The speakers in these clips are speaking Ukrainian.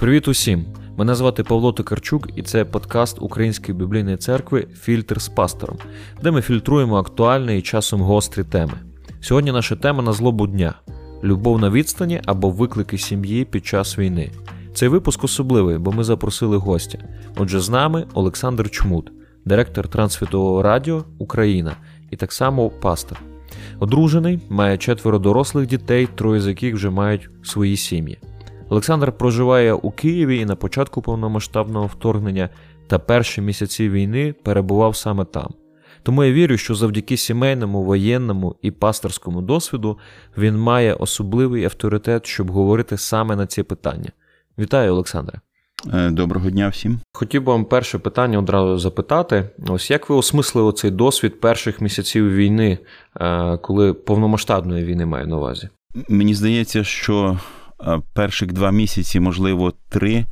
Привіт усім! Мене звати Павло Токарчук, і це подкаст Української біблійної церкви Фільтр з пастором, де ми фільтруємо актуальні і часом гострі теми. Сьогодні наша тема на злобу дня любов на відстані або виклики сім'ї під час війни. Цей випуск особливий, бо ми запросили гостя. Отже, з нами Олександр Чмут, директор Трансвітового радіо Україна і так само пастор. Одружений, має четверо дорослих дітей, троє з яких вже мають свої сім'ї. Олександр проживає у Києві і на початку повномасштабного вторгнення та перші місяці війни перебував саме там. Тому я вірю, що завдяки сімейному, воєнному і пасторському досвіду він має особливий авторитет, щоб говорити саме на ці питання. Вітаю, Олександре. Е, доброго дня всім. Хотів би вам перше питання одразу запитати: ось як ви осмислили цей досвід перших місяців війни, е, коли повномасштабної війни маю на увазі? Мені здається, що перших два місяці, можливо, три,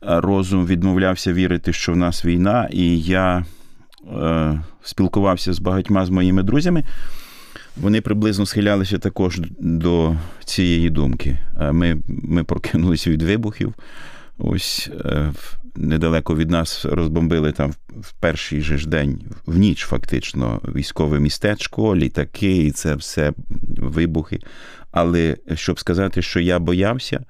розум відмовлявся вірити, що в нас війна, і я е, спілкувався з багатьма з моїми друзями. Вони приблизно схилялися також до цієї думки. Ми ми прокинулися від вибухів. Ось е, недалеко від нас розбомбили там в перший же ж день, в ніч, фактично, військове містечко, літаки, і це все вибухи. Але щоб сказати, що я боявся,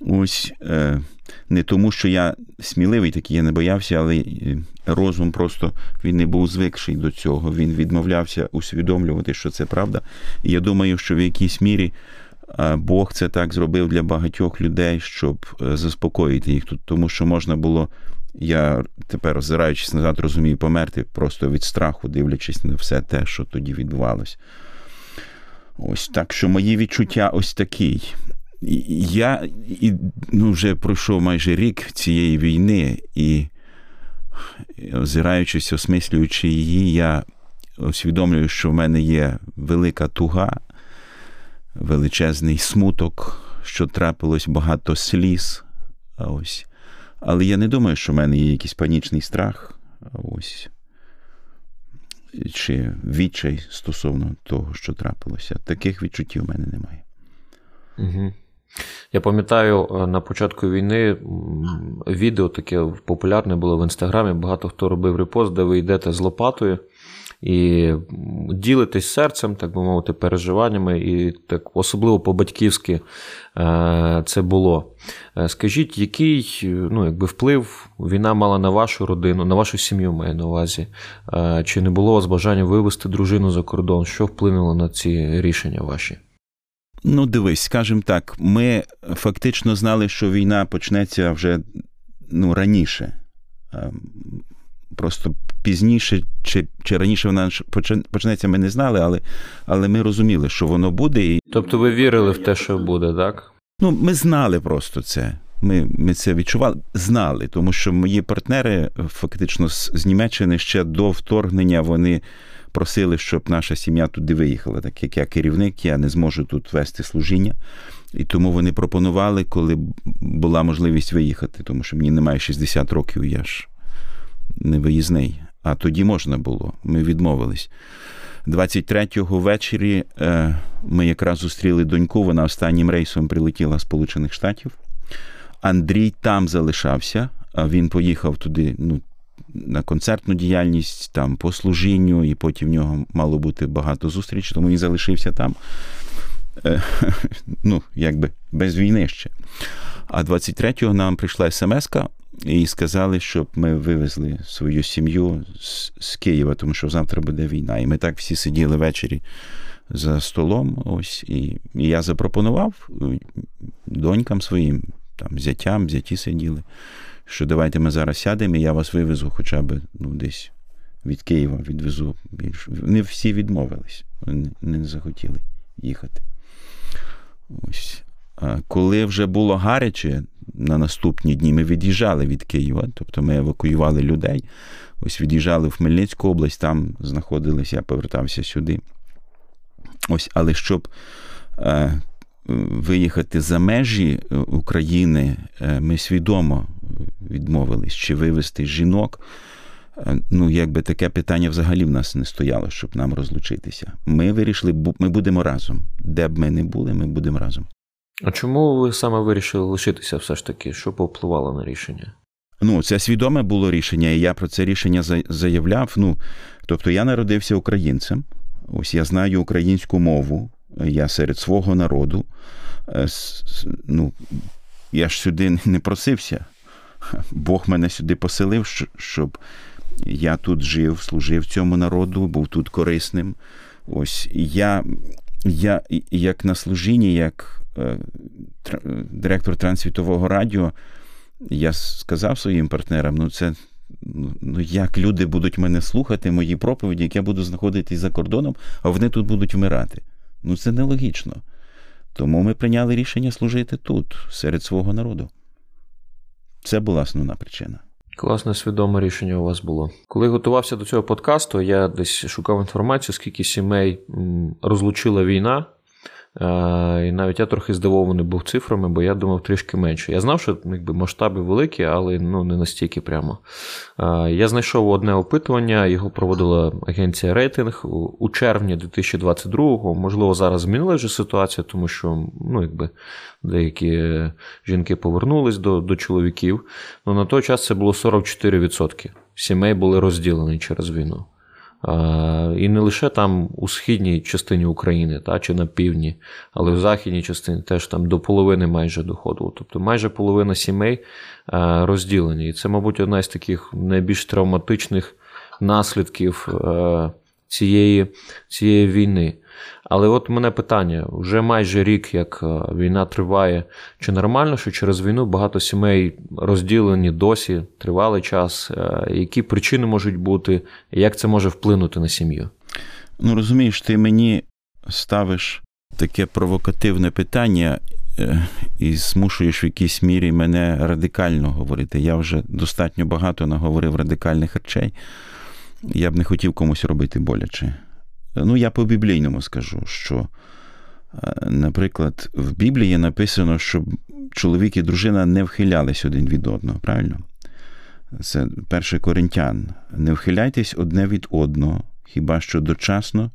ось е, не тому, що я сміливий такий, я не боявся, але е, розум просто він не був звикший до цього. Він відмовлявся усвідомлювати, що це правда. І я думаю, що в якійсь мірі. Бог це так зробив для багатьох людей, щоб е, заспокоїти їх тут, тому що можна було. Я тепер, озираючись назад, розумію, померти просто від страху, дивлячись на все те, що тоді відбувалось. Ось так що мої відчуття ось такі. Я ну, вже пройшов майже рік цієї війни, і, озираючись, осмислюючи її, я усвідомлюю, що в мене є велика туга величезний смуток, що трапилось багато сліз. Ось. Але я не думаю, що в мене є якийсь панічний страх. Ось. Чи відчай стосовно того, що трапилося. Таких відчуттів в мене немає. Угу. Я пам'ятаю, е, на початку війни відео таке популярне було в інстаграмі. Багато хто робив репост, де ви йдете з лопатою і ділитись серцем, так би мовити, переживаннями, і так особливо по-батьківськи е, це було. Е, скажіть, який ну, якби вплив війна мала на вашу родину, на вашу сім'ю маю на увазі? Е, чи не було у вас бажання вивезти дружину за кордон? Що вплинуло на ці рішення ваші? Ну, дивись, скажімо так, ми фактично знали, що війна почнеться вже ну, раніше. Просто пізніше чи чи раніше вона почнеться, ми не знали, але але ми розуміли, що воно буде. І... Тобто ви вірили в те, що буде, так? Ну, ми знали просто це. Ми ми це відчували, знали, тому що мої партнери фактично з, з Німеччини ще до вторгнення вони просили, щоб наша сім'я туди виїхала. Так як я керівник, я не зможу тут вести служіння. І тому вони пропонували, коли була можливість виїхати, тому що мені немає 60 років, я ж невиїзний. А тоді можна було. Ми відмовились. 23-го ввечері е, ми якраз зустріли доньку. Вона останнім рейсом прилетіла з Сполучених Штатів. Андрій там залишався, а він поїхав туди ну, на концертну діяльність, там по служінню, і потім в нього мало бути багато зустрічей, тому він залишився там. Е, ну, якби без війни ще. А 23-го нам прийшла смс-ка і сказали, щоб ми вивезли свою сім'ю з, з Києва, тому що завтра буде війна. І ми так всі сиділи ввечері за столом. Ось, І, і я запропонував е, донькам своїм, там, зятям, зяті сиділи, що давайте ми зараз сядемо, і я вас вивезу хоча б ну, десь від Києва відвезу. Вони всі відмовились, вони не захотіли їхати. Ось. Коли вже було гаряче на наступні дні, ми від'їжджали від Києва, тобто ми евакуювали людей. Ось від'їжджали в Хмельницьку область, там знаходилися, я повертався сюди. Ось, Але щоб е, виїхати за межі е, України, е, ми свідомо відмовились чи вивезти жінок. Е, ну, якби таке питання взагалі в нас не стояло, щоб нам розлучитися. Ми вирішили, ми будемо разом. Де б ми не були, ми будемо разом. А чому ви саме вирішили лишитися все ж таки? Що повпливало на рішення? Ну, це свідоме було рішення, і я про це рішення заявляв. Ну, тобто я народився українцем, ось я знаю українську мову, я серед свого народу. Е, ну, Я ж сюди не просився. Бог мене сюди поселив, щоб я тут жив, служив цьому народу, був тут корисним. Ось я я як на служінні, як директор Трансвітового радіо, я сказав своїм партнерам: ну, це ну, як люди будуть мене слухати, мої проповіді, як я буду знаходитись за кордоном, а вони тут будуть вмирати. Ну, це нелогічно. Тому ми прийняли рішення служити тут, серед свого народу. Це була основна причина. Класне свідоме рішення у вас було. Коли готувався до цього подкасту, я десь шукав інформацію, скільки сімей розлучила війна. І навіть я трохи здивований був цифрами, бо я думав трішки менше. Я знав, що якби, масштаби великі, але ну, не настільки прямо. Я знайшов одне опитування, його проводила агенція рейтинг у червні 2022-го. Можливо, зараз змінилася вже ситуація, тому що ну, якби, деякі жінки повернулись до до чоловіків. Ну, На той час це було 44%. Сімей були розділені через війну. І не лише там у східній частині України та, чи на півдні, але в західній частині теж там до половини майже доходило. Тобто майже половина сімей розділені. І це, мабуть, одна з таких найбільш травматичних наслідків цієї, цієї війни. Але от мене питання: вже майже рік, як е, війна триває, чи нормально, що через війну багато сімей розділені досі тривалий час? Е, які причини можуть бути, як це може вплинути на сім'ю? Ну розумієш, ти мені ставиш таке провокативне питання. Е, і змушуєш в якійсь мірі мене радикально говорити. Я вже достатньо багато наговорив радикальних речей. Я б не хотів комусь робити боляче. Ну, я по біблійному скажу, що, е, наприклад, в Біблії написано, що чоловік і дружина не вхилялись один від одного, правильно? Це перший коринтян. Не вхиляйтесь одне від одного, хіба що дочасно,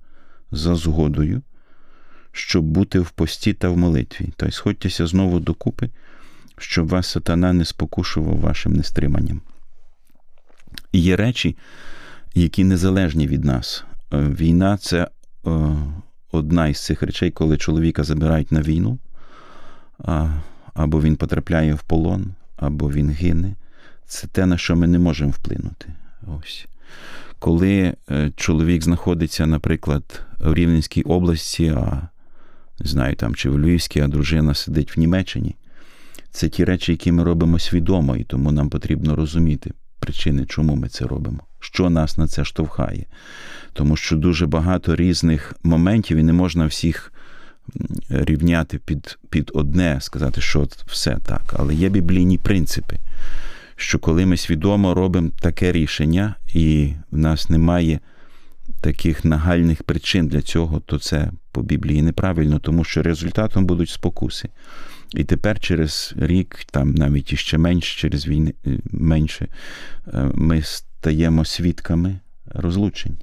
за згодою, щоб бути в пості та в молитві. Тобто сходьтеся знову докупи, щоб вас сатана не спокушував вашим нестриманням. Є речі, які незалежні від нас. Е, війна це е, одна із цих речей, коли чоловіка забирають на війну, або він потрапляє в полон, або він гине. Це те, на що ми не можемо вплинути. Ось. Коли е, чоловік знаходиться, наприклад, в Рівненській області, а не знаю, там, чи в Львівській, а дружина сидить в Німеччині, це ті речі, які ми робимо свідомо, і тому нам потрібно розуміти причини, чому ми це робимо, що нас на це штовхає тому що дуже багато різних моментів і не можна всіх рівняти під під одне, сказати, що все так. Але є біблійні принципи, що коли ми свідомо робимо таке рішення, і в нас немає таких нагальних причин для цього, то це по Біблії неправильно, тому що результатом будуть спокуси. І тепер через рік, там навіть іще менше, через війни е, менше, е, ми стаємо свідками розлучень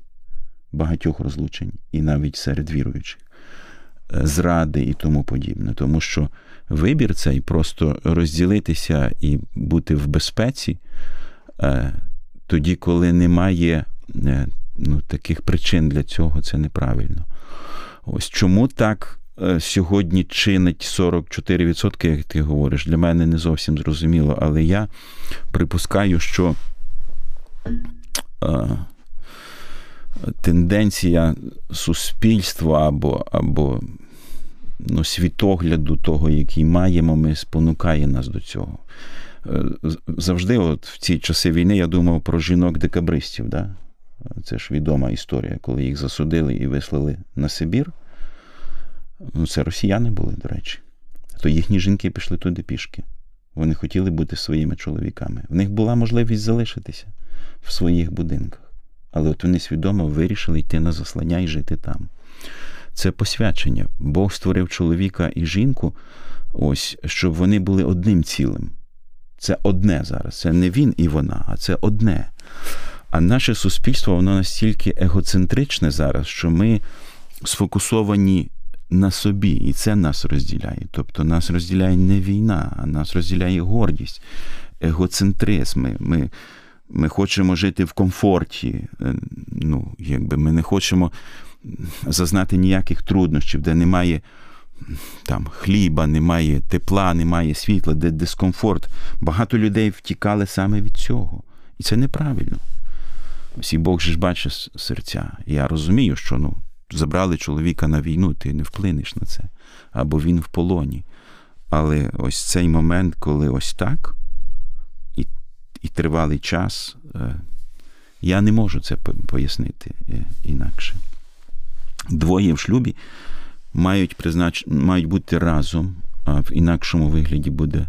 багатьох розлучень, і навіть серед віруючих, е, зради і тому подібне. Тому що вибір цей просто розділитися і бути в безпеці, е, тоді, коли немає е, ну, таких причин для цього, це неправильно. Ось чому так. Сьогодні чинить 44%, як ти говориш, для мене не зовсім зрозуміло, але я припускаю, що тенденція суспільства або або ну, світогляду того, який маємо, ми спонукає нас до цього. Е, завжди, от в ці часи війни, я думав про жінок-декабристів. Да? Це ж відома історія, коли їх засудили і вислали на Сибір. Ну, Це росіяни були, до речі. То їхні жінки пішли туди пішки. Вони хотіли бути своїми чоловіками. В них була можливість залишитися в своїх будинках але от вони свідомо вирішили йти на заслання і жити там. Це посвячення. Бог створив чоловіка і жінку, ось, щоб вони були одним цілим. Це одне зараз. Це не він і вона, а це одне. А наше суспільство, воно настільки егоцентричне зараз, що ми сфокусовані на собі, і це нас розділяє. Тобто нас розділяє не війна, а нас розділяє гордість, егоцентризм. Ми, ми, ми хочемо жити в комфорті. Е, ну, якби Ми не хочемо зазнати ніяких труднощів, де немає там хліба, немає тепла, немає світла, де дискомфорт. Багато людей втікали саме від цього. І це неправильно. Всі Бог же ж бачить серця. Я розумію, що ну, забрали чоловіка на війну, ти не вплинеш на це, або він в полоні. Але ось цей момент, коли ось так, і і тривалий час, е, я не можу це пояснити е, інакше. Двоє в шлюбі мають признач... мають бути разом, а в інакшому вигляді буде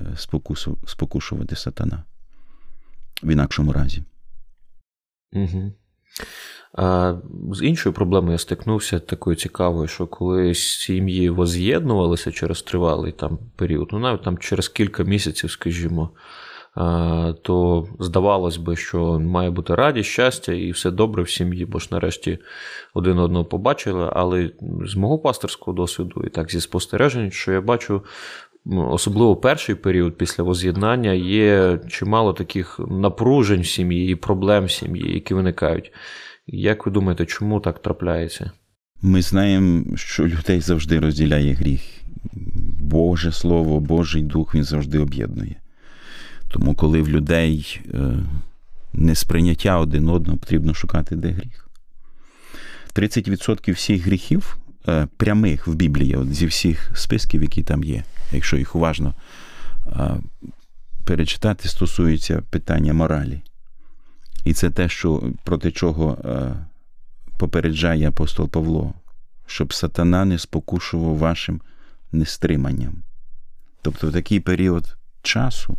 е, спокусу... спокушувати сатана. В інакшому разі. Угу. З іншою проблемою я стикнувся такою цікавою, що коли сім'ї воз'єднувалися через тривалий там період, ну навіть там через кілька місяців, скажімо, то здавалось би, що має бути радість, щастя і все добре в сім'ї, бо ж нарешті один одного побачили. Але з мого пасторського досвіду, і так зі спостережень, що я бачу. Особливо перший період після воз'єднання є чимало таких напружень в сім'ї і проблем в сім'ї, які виникають. Як ви думаєте, чому так трапляється? Ми знаємо, що людей завжди розділяє гріх. Боже Слово, Божий Дух він завжди об'єднує. Тому, коли в людей е, несприйняття один одного, потрібно шукати, де гріх. 30% всіх гріхів прямих в Біблії, от зі всіх списків, які там є, якщо їх уважно е, перечитати, стосуються питання моралі. І це те, що проти чого попереджає апостол Павло, щоб сатана не спокушував вашим нестриманням. Тобто в такий період часу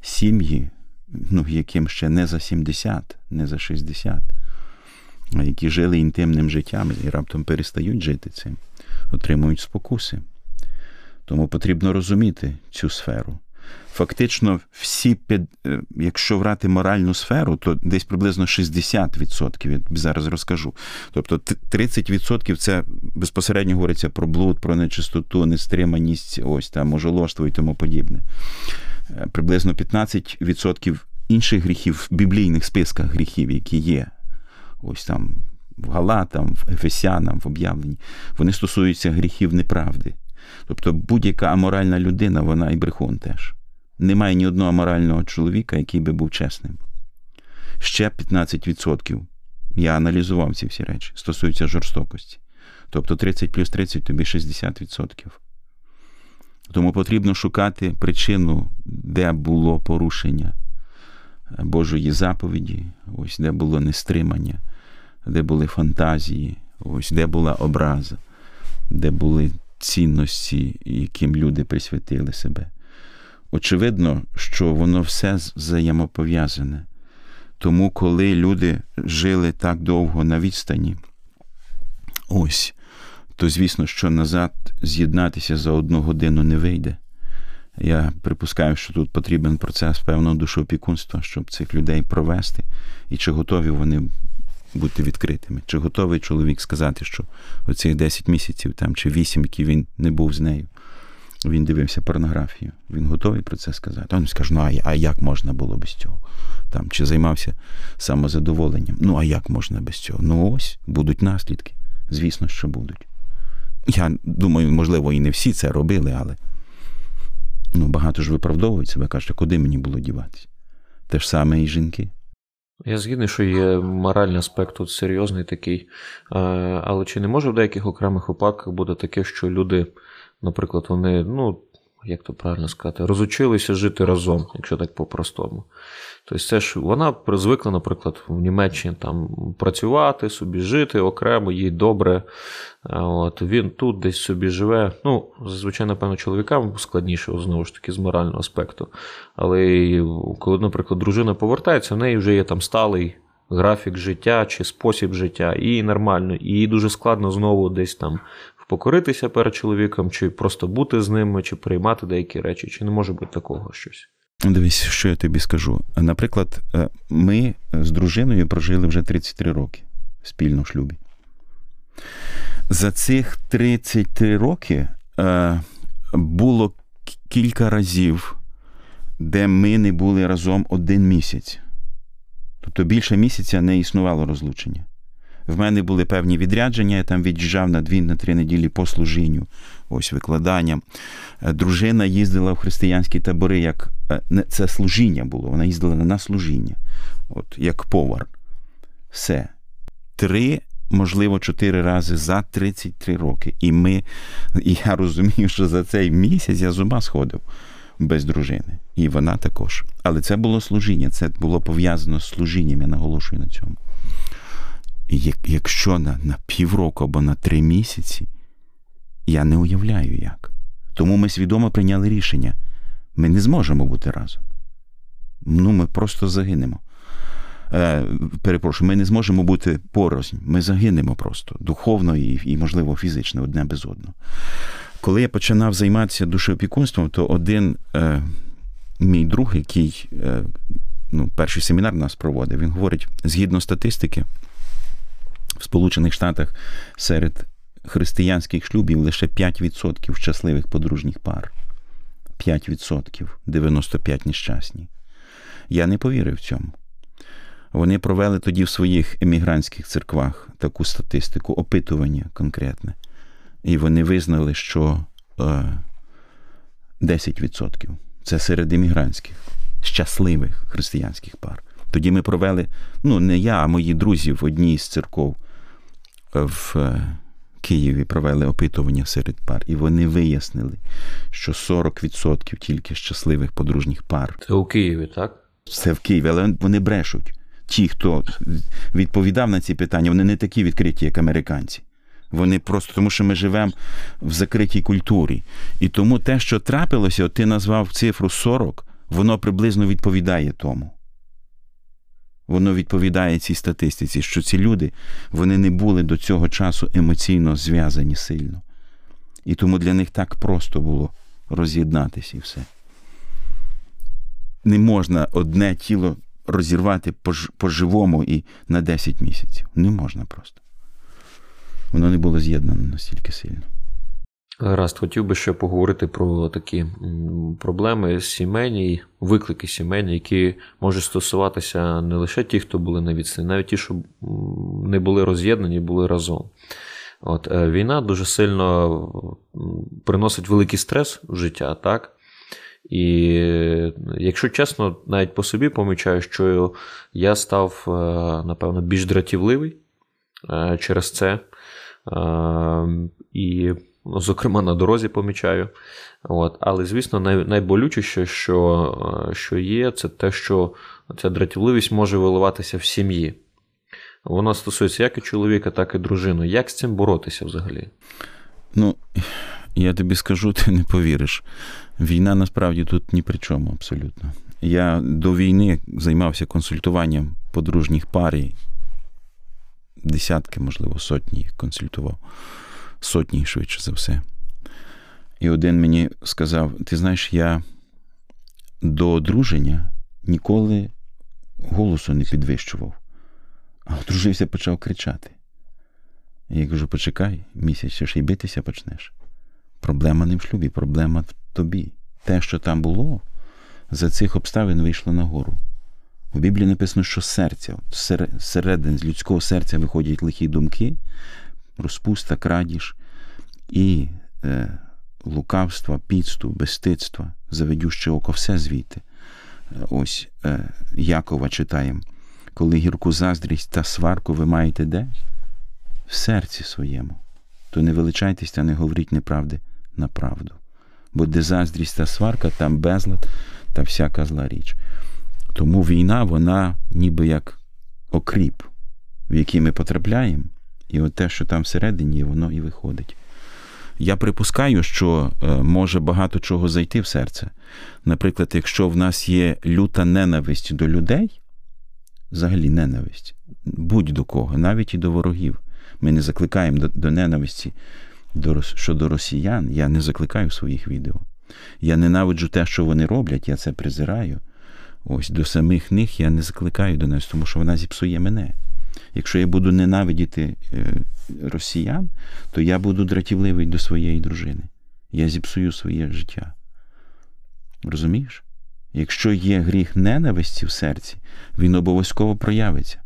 сім'ї, ну, яким ще не за 70, не за 60, а які жили інтимним життям і раптом перестають жити цим, отримують спокуси. Тому потрібно розуміти цю сферу. Фактично, всі, е, якщо брати моральну сферу, то десь приблизно 60%, я зараз розкажу. Тобто 30% це безпосередньо говориться про блуд, про нечистоту, нестриманість, ось там, можоложство і тому подібне. Е, приблизно 15% інших гріхів в біблійних списках гріхів, які є. Ось там в Галатам, в Ефесянам, в об'явленні, вони стосуються гріхів неправди. Тобто будь-яка аморальна людина, вона і брехун теж. Немає ні одного аморального чоловіка, який би був чесним. Ще 15%. Я аналізував ці всі речі, стосуються жорстокості. Тобто 30 плюс 30 тобі 60%. Тому потрібно шукати причину, де було порушення Божої заповіді, ось де було нестримання, де були фантазії, ось де була образа, де були цінності, яким люди присвятили себе. Очевидно, що воно все взаємопов'язане. Тому, коли люди жили так довго на відстані, ось то звісно, що назад з'єднатися за одну годину не вийде. Я припускаю, що тут потрібен процес певного душоопікунства, щоб цих людей провести, і чи готові вони бути відкритими, чи готовий чоловік сказати, що оцих 10 місяців там, чи 8, які він не був з нею, він дивився порнографію. Він готовий про це сказати. він скаже, ну а, як можна було без цього? Там, Чи займався самозадоволенням? Ну, а як можна без цього? Ну ось будуть наслідки. Звісно, що будуть. Я думаю, можливо, і не всі це робили, але ну, багато ж виправдовують себе, кажуть, куди мені було діватися? Те ж саме і жінки. Я згідний, що є моральний аспект тут серйозний такий. Але чи не може в деяких окремих випадках бути таке, що люди, наприклад, вони, ну, як то правильно сказати, розучилися жити разом, якщо так по-простому. Тобто, це ж вона звикла, наприклад, в Німеччині там працювати, собі жити окремо, їй добре. От, Він тут десь собі живе. Ну, зазвичай, напевно, чоловікам складніше, знову ж таки, з морального аспекту. Але коли, наприклад, дружина повертається, в неї вже є там сталий. Графік життя чи спосіб життя, і нормально, і дуже складно знову десь там покоритися перед чоловіком, чи просто бути з ними, чи приймати деякі речі, чи не може бути такого щось. Дивись, що я тобі скажу. Наприклад, е, ми з дружиною прожили вже 33 роки спільно в шлюбі. За цих 33 роки е, було кілька разів, де ми не були разом один місяць. Тобто більше місяця не існувало розлучення. В мене були певні відрядження, я там від'їжджав на дві на три неділі по служінню, ось викладанням. Е, дружина їздила в християнські табори, як е, це служіння було. Вона їздила на служіння, от як повар. Все. Три, можливо, чотири рази за 33 роки. І ми, і я розумію, що за цей місяць я з ума сходив без дружини. І вона також. Але це було служіння, це було пов'язано з служінням, я наголошую на цьому. Якщо на, на півроку або на три місяці, я не уявляю як. Тому ми свідомо прийняли рішення: ми не зможемо бути разом. Ну, ми просто загинемо. Е, Перепрошую, ми не зможемо бути порознь. Ми загинемо просто духовно і, і, можливо, фізично одне без одного. Коли я починав займатися душеопікунством, то один е, мій друг, який е, ну, перший семінар нас проводив, він говорить: згідно статистики, в Сполучених Штатах серед християнських шлюбів лише 5% щасливих подружніх пар. 5%, 95 нещасні. Я не повірив цьому. Вони провели тоді в своїх емігрантських церквах таку статистику, опитування конкретне. І вони визнали, що е, 10% це серед емігрантських, щасливих християнських пар. Тоді ми провели, ну, не я, а мої друзі в одній з церков в е, Києві провели опитування серед пар, і вони вияснили, що 40% тільки щасливих подружніх пар. Це у Києві, так? Це в Києві, але вони брешуть. Ті, хто відповідав на ці питання, вони не такі відкриті, як американці. Вони просто тому, що ми живемо в закритій культурі. І тому те, що трапилося, от ти назвав цифру 40, воно приблизно відповідає тому. Воно відповідає цій статистиці, що ці люди вони не були до цього часу емоційно зв'язані сильно. І тому для них так просто було роз'єднатися і все. Не можна одне тіло розірвати по-живому і на 10 місяців. Не можна просто. Воно не було з'єднано настільки сильно. Гаразд, хотів би ще поговорити про такі проблеми сімейні, виклики сімейні, які можуть стосуватися не лише ті, хто були на відстані, навіть ті, що не були роз'єднані, були разом. От, е, Війна дуже сильно приносить великий стрес в життя, так? І якщо чесно, навіть по собі помічаю, що я став, е, напевно, більш дратівливий е, через це. І Ну, зокрема, на дорозі помічаю. От. Але, звісно, най, найболючіше, що що є, це те, що ця дратівливість може виливатися в сім'ї. Вона стосується як і чоловіка, так і дружини. Як з цим боротися взагалі? Ну, я тобі скажу, ти не повіриш. Війна насправді тут ні при чому абсолютно. Я до війни займався консультуванням подружніх парій. Десятки, можливо, сотні їх консультував сотні швидше за все. І один мені сказав: ти знаєш, я до одруження ніколи голосу не підвищував, а одружився, почав кричати. Я кажу: почекай, місяць ще й битися почнеш. Проблема не в шлюбі, проблема в тобі. Те, що там було, за цих обставин вийшло нагору. В Біблії написано, що серця, зсередини з людського серця виходять лихі думки, розпуста, крадіж і е, лукавство, підступ, безстидство, заведюще око, все звідти. Ось е, Якова читаємо. Коли гірку заздрість та сварку ви маєте де? В серці своєму. То не величайтесь та не говоріть неправди на правду. Бо де заздрість та сварка, там безлад та всяка зла річ. Тому війна, вона ніби як окріп, в який ми потрапляємо, і от те, що там всередині, воно і виходить. Я припускаю, що е, може багато чого зайти в серце. Наприклад, якщо в нас є люта ненависть до людей, взагалі ненависть, будь до кого, навіть і до ворогів. Ми не закликаємо до, до ненависті до, щодо росіян, я не закликаю своїх відео. Я ненавиджу те, що вони роблять, я це презираю. Ось до самих них я не закликаю до нас, тому що вона зіпсує мене. Якщо я буду ненавидіти е, росіян, то я буду дратівливий до своєї дружини. Я зіпсую своє життя. Розумієш? Якщо є гріх ненависті в серці, він обов'язково проявиться.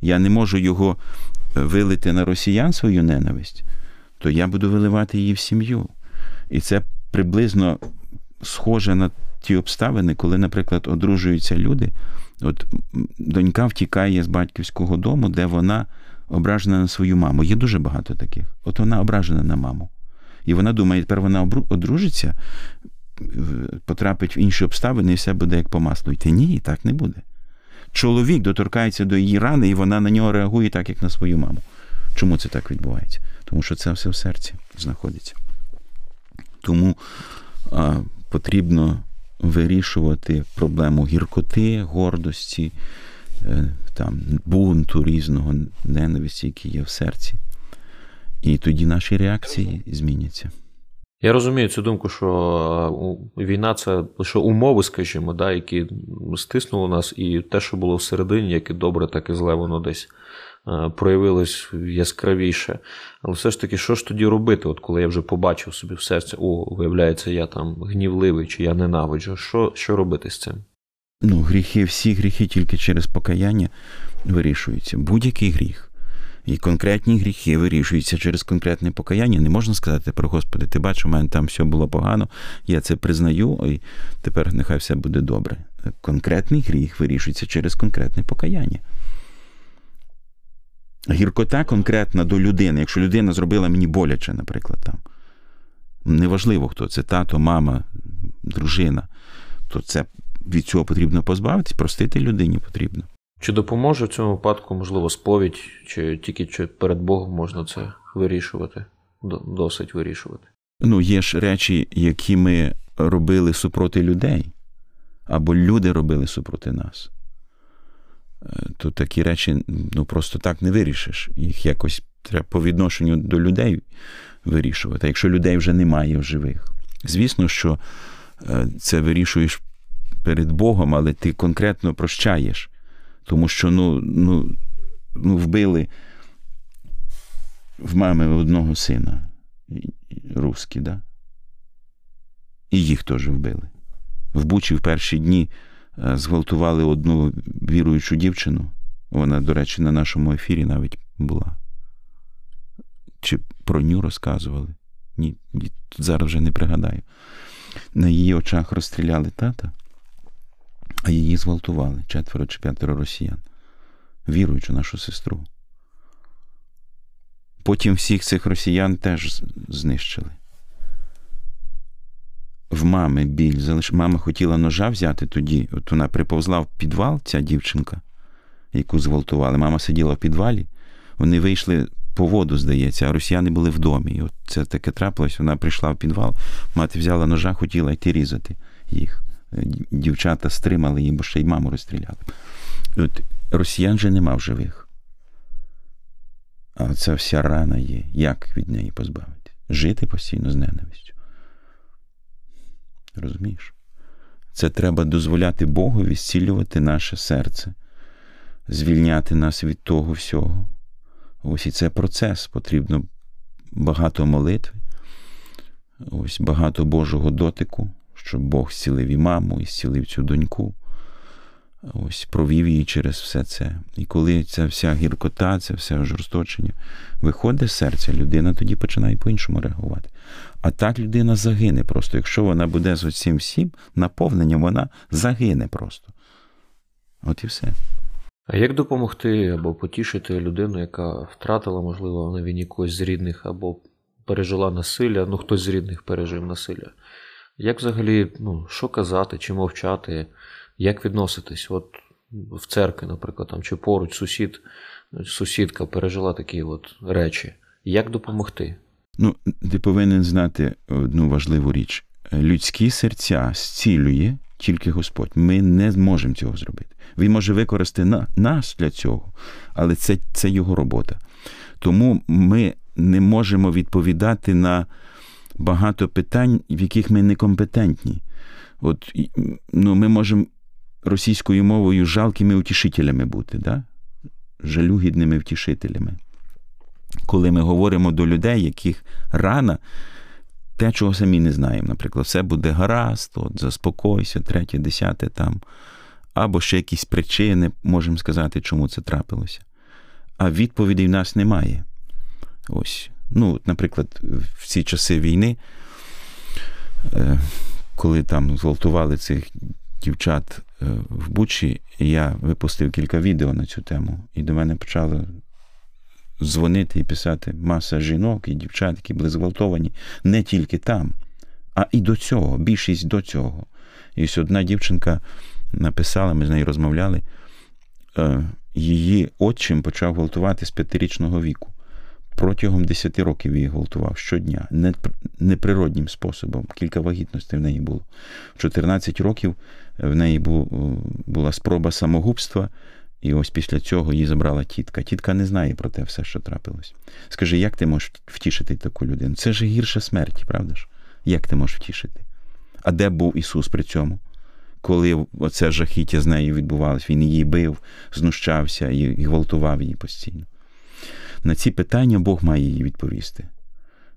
Я не можу його е, вилити на росіян свою ненависть, то я буду виливати її в сім'ю. І це приблизно схоже на ті обставини, коли, наприклад, одружуються люди. От донька втікає з батьківського дому, де вона ображена на свою маму. Є дуже багато таких. От вона ображена на маму. І вона думає, тепер вона одружиться, потрапить в інші обставини, і все буде як по маслу йти. Ні, так не буде. Чоловік доторкається до її рани, і вона на нього реагує так, як на свою маму. Чому це так відбувається? Тому що це все в серці знаходиться. Тому а, потрібно вирішувати проблему гіркоти, гордості, е, там, бунту різного ненависті, які є в серці. І тоді наші реакції зміняться. Я розумію цю думку, що війна це лише умови, скажімо, да, які стиснули нас, і те, що було всередині, як і добре, так і зле, воно десь Е, проявилось яскравіше. Але все ж таки, що ж тоді робити, от коли я вже побачив собі в серці, о, виявляється, я там гнівливий чи я ненавиджу. Що, Що робити з цим? Ну, гріхи, всі гріхи тільки через покаяння вирішуються. Будь-який гріх. І конкретні гріхи вирішуються через конкретне покаяння. Не можна сказати про Господи, ти бачиш, у мене там все було погано, я це признаю, і тепер нехай все буде добре. Конкретний гріх вирішується через конкретне покаяння гіркота конкретна до людини. Якщо людина зробила мені боляче, наприклад, там. Неважливо, хто це тато, мама, дружина, то це від цього потрібно позбавитись, простити людині потрібно. Чи допоможе в цьому випадку, можливо, сповідь, чи тільки чи перед Богом можна це вирішувати, досить вирішувати? Ну, є ж речі, які ми робили супроти людей, або люди робили супроти нас то такі речі ну, просто так не вирішиш. Їх якось треба по відношенню до людей вирішувати. Якщо людей вже немає в живих, звісно, що е, це вирішуєш перед Богом, але ти конкретно прощаєш. Тому що ну, ну, ну вбили в мами одного сина русські, да? І їх теж вбили. В Бучі в перші дні Е, зґвалтували одну віруючу дівчину. Вона, до речі, на нашому ефірі навіть була. Чи про ню розказували? Ні, зараз вже не пригадаю. На її очах розстріляли тата, а її зґвалтували четверо чи п'ятеро росіян, віруючу нашу сестру. Потім всіх цих росіян теж знищили в мами біль. Залиш... Мама хотіла ножа взяти тоді. От вона приповзла в підвал, ця дівчинка, яку зґвалтували. Мама сиділа в підвалі, вони вийшли по воду, здається, а росіяни були в домі. І от це таке трапилось. Вона прийшла в підвал, мати взяла ножа, хотіла йти різати їх. Дівчата стримали її, бо ще й маму розстріляли. От Росіян же нема в живих. А ця вся рана є. Як від неї позбавити? Жити постійно з ненавистю. Розумієш? Це треба дозволяти Богові зцілювати наше серце, звільняти нас від того всього. Ось і це процес. Потрібно багато молитви, ось багато Божого дотику, щоб Бог зцілив і маму, і зцілив цю доньку. Ось провів її через все це. І коли ця вся гіркота, це все ожорсточення виходить з серця, людина тоді починає по-іншому реагувати. А так людина загине просто. Якщо вона буде з цим всім наповненням, вона загине просто. От і все. А як допомогти або потішити людину, яка втратила, можливо, на війні когось з рідних, або пережила насилля, ну хтось з рідних пережив насилля? Як взагалі, ну, що казати, чи мовчати, як відноситись? От в церкві, наприклад, там, чи поруч сусід, сусідка пережила такі от речі. Як допомогти? Ну, ти повинен знати одну важливу річ: людські серця зцілює тільки Господь. Ми не зможемо цього зробити. Він може використати на, нас для цього, але це, це його робота. Тому ми не можемо відповідати на багато питань, в яких ми некомпетентні. От ну, ми можемо російською мовою жалкими утішителями бути. Да? жалюгідними втішителями. Коли ми говоримо до людей, яких рана, те, чого самі не знаємо, наприклад, все буде гаразд, от, заспокойся, третє, десяте там, або ще якісь причини, можемо сказати, чому це трапилося. А відповідей в нас немає. Ось. Ну, Наприклад, в ці часи війни, е, коли там зґвалтували цих дівчат в Бучі, я випустив кілька відео на цю тему, і до мене почало дзвонити і писати маса жінок і дівчат, які були зґвалтовані не тільки там, а і до цього, більшість до цього. І ось одна дівчинка написала, ми з нею розмовляли, е, її отчим почав гвалтувати з п'ятирічного віку. Протягом 10 років її гвалтував щодня, неприроднім способом. Кілька вагітностей в неї було. В 14 років в неї була спроба самогубства, і ось після цього її забрала тітка. Тітка не знає про те все, що трапилось. Скажи, як ти можеш втішити таку людину? Це ж гірше смерті, правда ж? Як ти можеш втішити? А де був Ісус при цьому? Коли оце жахіття з нею відбувалось, він її бив, знущався і гвалтував її постійно. На ці питання Бог має їй відповісти.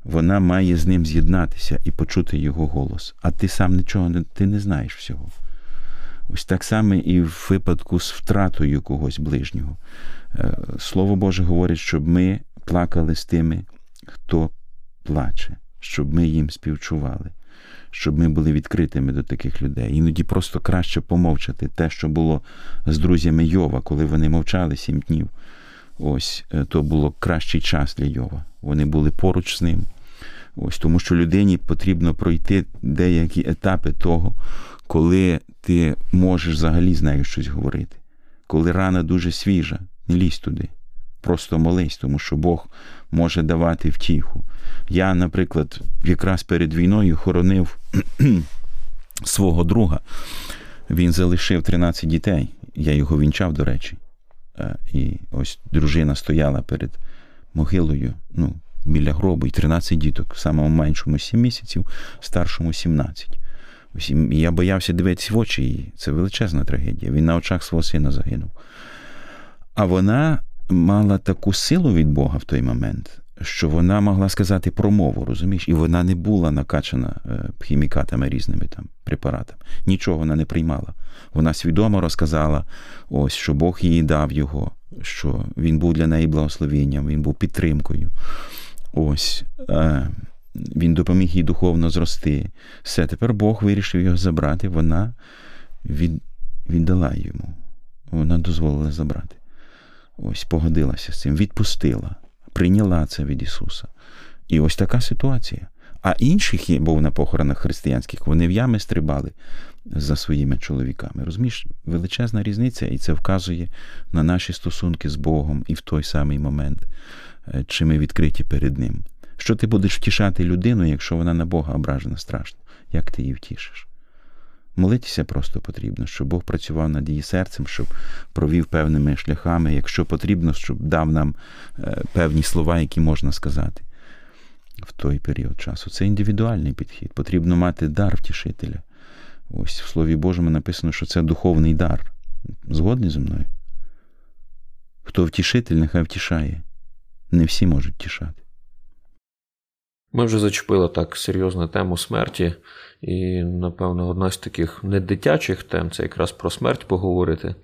Вона має з ним з'єднатися і почути його голос. А ти сам нічого ти не знаєш всього. Ось так само і в випадку з втратою когось ближнього. Е, Слово Боже говорить, щоб ми плакали з тими, хто плаче, щоб ми їм співчували, щоб ми були відкритими до таких людей. Іноді просто краще помовчати те, що було з друзями Йова, коли вони мовчали сім днів. Ось е, то було кращий час для Йова. Вони були поруч з ним. Ось Тому що людині потрібно пройти деякі етапи того, коли ти можеш взагалі з нею щось говорити. Коли рана дуже свіжа, не лізь туди. Просто молись, тому що Бог може давати втіху. Я, наприклад, якраз перед війною хоронив свого друга. Він залишив 13 дітей. Я його вінчав, до речі. Е, і ось дружина стояла перед могилою, ну, біля гробу, і 13 діток, в самому меншому 7 місяців, старшому 17. Ось, і я боявся дивитися в очі її. Це величезна трагедія. Він на очах свого сина загинув. А вона мала таку силу від Бога в той момент, що вона могла сказати промову, розумієш, і вона не була накачана е, хімікатами різними там препаратами. Нічого вона не приймала. Вона свідомо розказала, ось що Бог їй дав його, що він був для неї благословенням, він був підтримкою. Ось. Е, він допоміг їй духовно зрости. Все, тепер Бог вирішив його забрати. Вона від, віддала йому. Вона дозволила забрати. Ось погодилася з цим, відпустила прийняла це від Ісуса. І ось така ситуація. А інших був на похоронах християнських, вони в ями стрибали за своїми чоловіками. Розумієш, величезна різниця, і це вказує на наші стосунки з Богом і в той самий момент, е, чи ми відкриті перед Ним. Що ти будеш втішати людину, якщо вона на Бога ображена страшно? Як ти її втішиш? Молитися просто потрібно, щоб Бог працював над її серцем, щоб провів певними шляхами, якщо потрібно, щоб дав нам е, певні слова, які можна сказати в той період часу. Це індивідуальний підхід. Потрібно мати дар втішителя. Ось в Слові Божому написано, що це духовний дар. Згодні зі мною? Хто втішитель, нехай втішає. Не всі можуть втішати. Ми вже зачепили так серйозну тему смерті, і, напевно, одна з таких недитячих тем це якраз про смерть поговорити.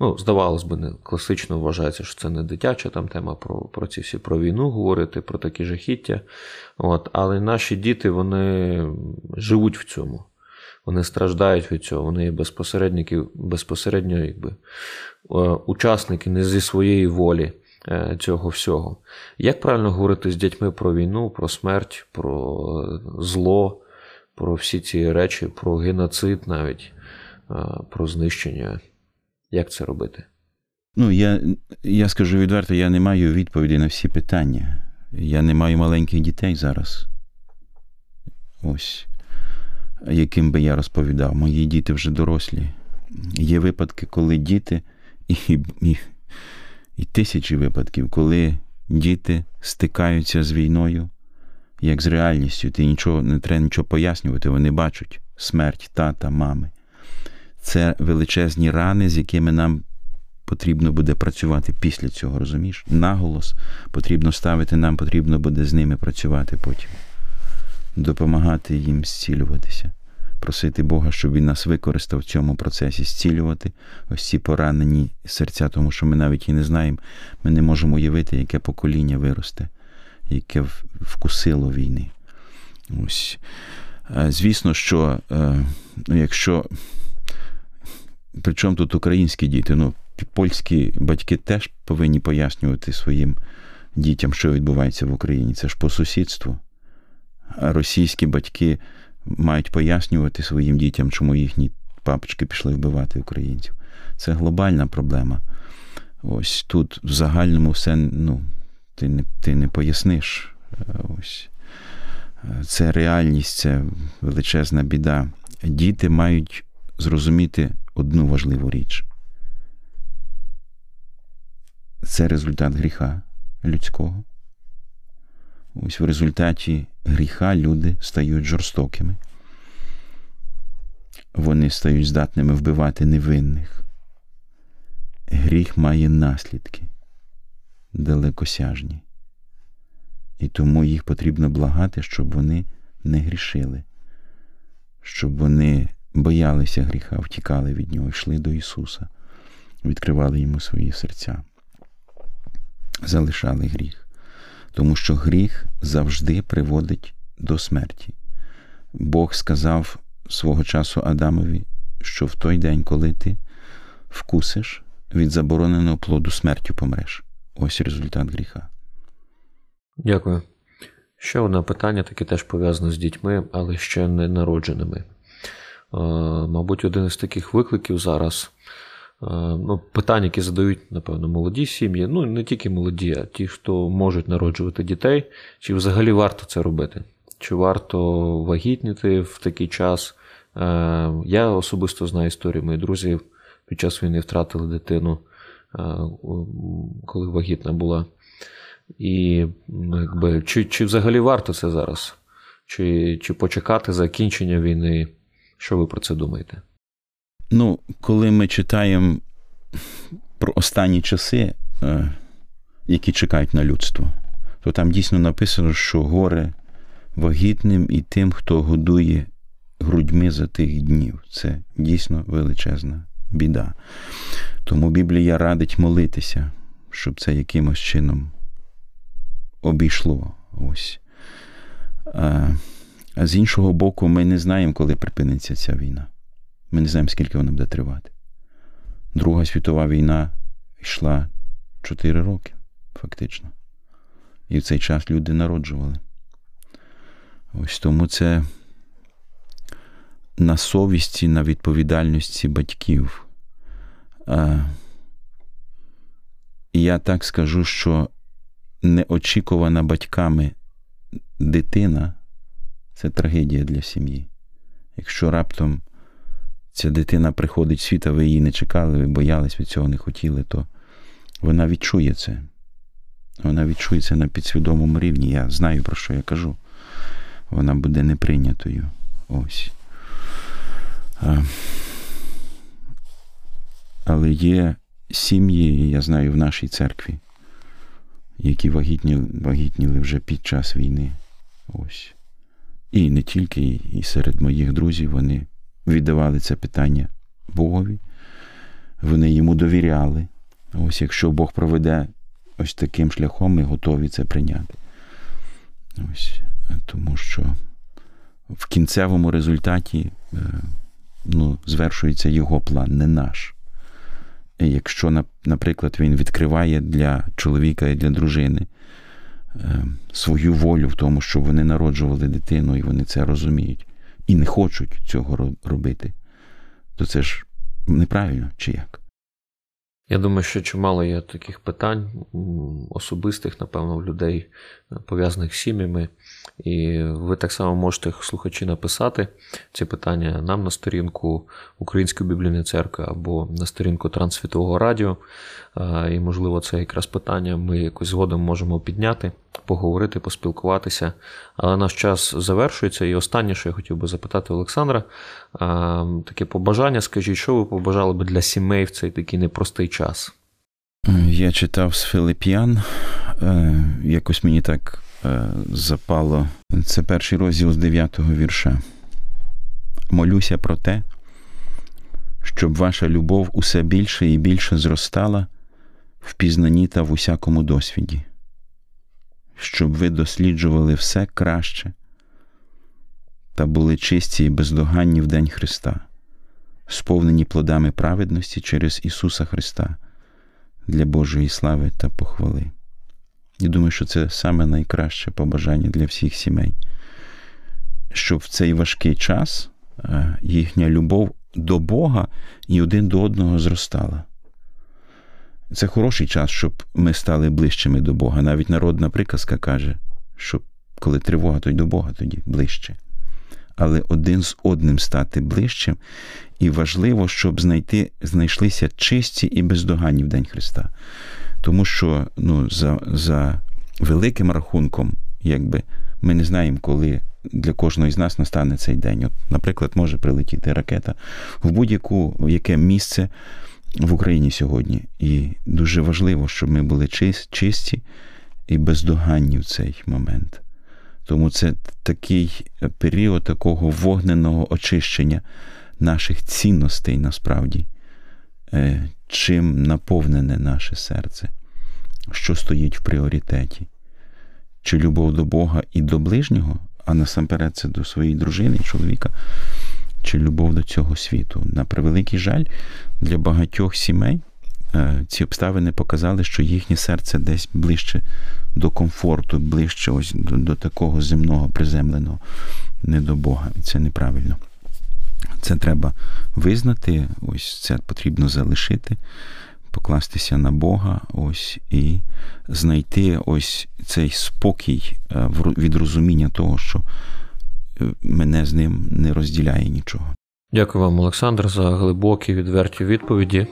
Ну, здавалось би, не класично вважається, що це не дитяча там тема про про ці всі про війну говорити, про такі жахіття. От, Але наші діти вони живуть в цьому. Вони страждають від цього, вони безпосередники, безпосередньо якби, е, учасники не зі своєї волі. Е, цього всього. Як правильно говорити з дітьми про війну, про смерть, про зло, про всі ці речі, про геноцид навіть, про знищення? Як це робити? Ну, я я скажу відверто, я не маю відповіді на всі питання. Я не маю маленьких дітей зараз. Ось, яким би я розповідав. Мої діти вже дорослі. Є випадки, коли діти і, і і тисячі випадків, коли діти стикаються з війною, як з реальністю, ти нічого не треба нічого пояснювати, вони бачать смерть тата, мами. Це величезні рани, з якими нам потрібно буде працювати після цього, розумієш? Наголос потрібно ставити, нам потрібно буде з ними працювати потім, допомагати їм зцілюватися, просити Бога, щоб Він нас використав в цьому процесі, зцілювати ось ці поранені серця, тому що ми навіть і не знаємо, ми не можемо уявити, яке покоління виросте, яке вкусило війни. Ось. Звісно, що ну, якщо. Причому тут українські діти, ну, польські батьки теж повинні пояснювати своїм дітям, що відбувається в Україні. Це ж по сусідству. А російські батьки мають пояснювати своїм дітям, чому їхні папочки пішли вбивати українців. Це глобальна проблема. Ось тут в загальному все ну, ти не ти не поясниш. Ось. Це реальність, це величезна біда. Діти мають зрозуміти одну важливу річ. Це результат гріха людського. Ось в результаті гріха люди стають жорстокими. Вони стають здатними вбивати невинних. Гріх має наслідки далекосяжні. І тому їх потрібно благати, щоб вони не грішили, щоб вони боялися гріха, втікали від нього, йшли до Ісуса, відкривали йому свої серця, залишали гріх. Тому що гріх завжди приводить до смерті. Бог сказав свого часу Адамові, що в той день, коли ти вкусиш від забороненого плоду смертю помреш. Ось результат гріха. Дякую. Ще одне питання, таке теж пов'язане з дітьми, але ще не народженими. Мабуть, один із таких викликів зараз. Ну, Питання, які задають, напевно, молоді сім'ї, ну не тільки молоді, а ті, хто можуть народжувати дітей, чи взагалі варто це робити? Чи варто вагітніти в такий час? Я особисто знаю історію, мої друзі під час війни втратили дитину, коли вагітна була. І якби, чи чи взагалі варто це зараз? Чи, Чи почекати закінчення війни? Що ви про це думаєте? Ну, коли ми читаємо про останні часи, е, які чекають на людство, то там дійсно написано, що горе вагітним і тим, хто годує грудьми за тих днів. Це дійсно величезна біда. Тому Біблія радить молитися, щоб це якимось чином обійшло. Ось. А, з іншого боку, ми не знаємо, коли припиниться ця війна. Ми не знаємо, скільки вона буде тривати. Друга світова війна йшла 4 роки, фактично. І в цей час люди народжували. Ось тому це на совісті, на відповідальності батьків. Я так скажу, що неочікувана батьками дитина це трагедія для сім'ї. Якщо раптом ця дитина приходить в світ, а ви її не чекали, ви боялись, ви цього не хотіли, то вона відчує це. Вона відчує це на підсвідомому рівні. Я знаю, про що я кажу. Вона буде неприйнятою. Ось. Але є сім'ї, я знаю, в нашій церкві, які вагітні, вагітніли вже під час війни. Ось. І не тільки, і серед моїх друзів вони віддавали це питання Богові, вони йому довіряли. Ось якщо Бог проведе ось таким шляхом, ми готові це прийняти. Ось, Тому що в кінцевому результаті е, ну, звершується його план, не наш. Якщо, наприклад, він відкриває для чоловіка і для дружини е, свою волю в тому, що вони народжували дитину, і вони це розуміють, і не хочуть цього робити, то це ж неправильно чи як? Я думаю, що чимало є таких питань особистих, напевно, в людей, пов'язаних з сім'ями. І ви так само можете, слухачі, написати ці питання нам на сторінку Української біблійної церкви або на сторінку Трансвітового радіо. І, можливо, це якраз питання ми якось згодом можемо підняти поговорити, поспілкуватися. Але наш час завершується. І останнє, що я хотів би запитати Олександра, таке побажання. Скажіть, що ви побажали би для сімей в цей такий непростий час? Я читав з Филип'ян. Е, якось мені так е, запало. Це перший розділ з 9-го вірша. Молюся про те, щоб ваша любов усе більше і більше зростала в пізнанні та в усякому досвіді, щоб ви досліджували все краще та були чисті і бездоганні в День Христа, сповнені плодами праведності через Ісуса Христа для Божої слави та похвали. І думаю, що це саме найкраще побажання для всіх сімей, щоб в цей важкий час е, їхня любов до Бога і один до одного зростала. Це хороший час, щоб ми стали ближчими до Бога. Навіть народна приказка каже, що коли тривога, то й до Бога тоді ближче. Але один з одним стати ближчим, і важливо, щоб знайти, знайшлися чисті і бездоганні в День Христа. Тому що ну, за за великим рахунком, якби ми не знаємо, коли для кожного з нас настане цей день. От, Наприклад, може прилетіти ракета в будь-яку яке місце в Україні сьогодні. І дуже важливо, щоб ми були чисті і бездоганні в цей момент. Тому це такий період такого вогненого очищення наших цінностей насправді, е, чим наповнене наше серце, що стоїть в пріоритеті, чи любов до Бога і до ближнього, а насамперед це до своєї дружини, чоловіка, чи любов до цього світу. На превеликий жаль, для багатьох сімей е, ці обставини показали, що їхнє серце десь ближче до комфорту, ближче ось до, до такого земного приземленого, не до Бога. І це неправильно. Це треба визнати, ось це потрібно залишити, покластися на Бога, ось і знайти ось цей спокій е, від розуміння того, що е, мене з ним не розділяє нічого. Дякую вам, Олександр, за глибокі відверті відповіді.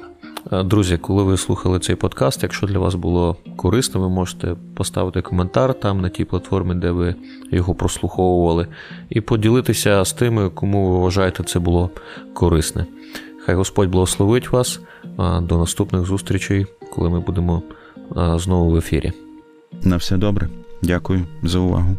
Е, друзі, коли ви слухали цей подкаст, якщо для вас було корисно, ви можете поставити коментар там на тій платформі, де ви його прослуховували, і поділитися з тими, кому ви вважаєте це було корисне. Хай Господь благословить вас. До наступних зустрічей, коли ми будемо знову в ефірі. На все добре. Дякую за увагу.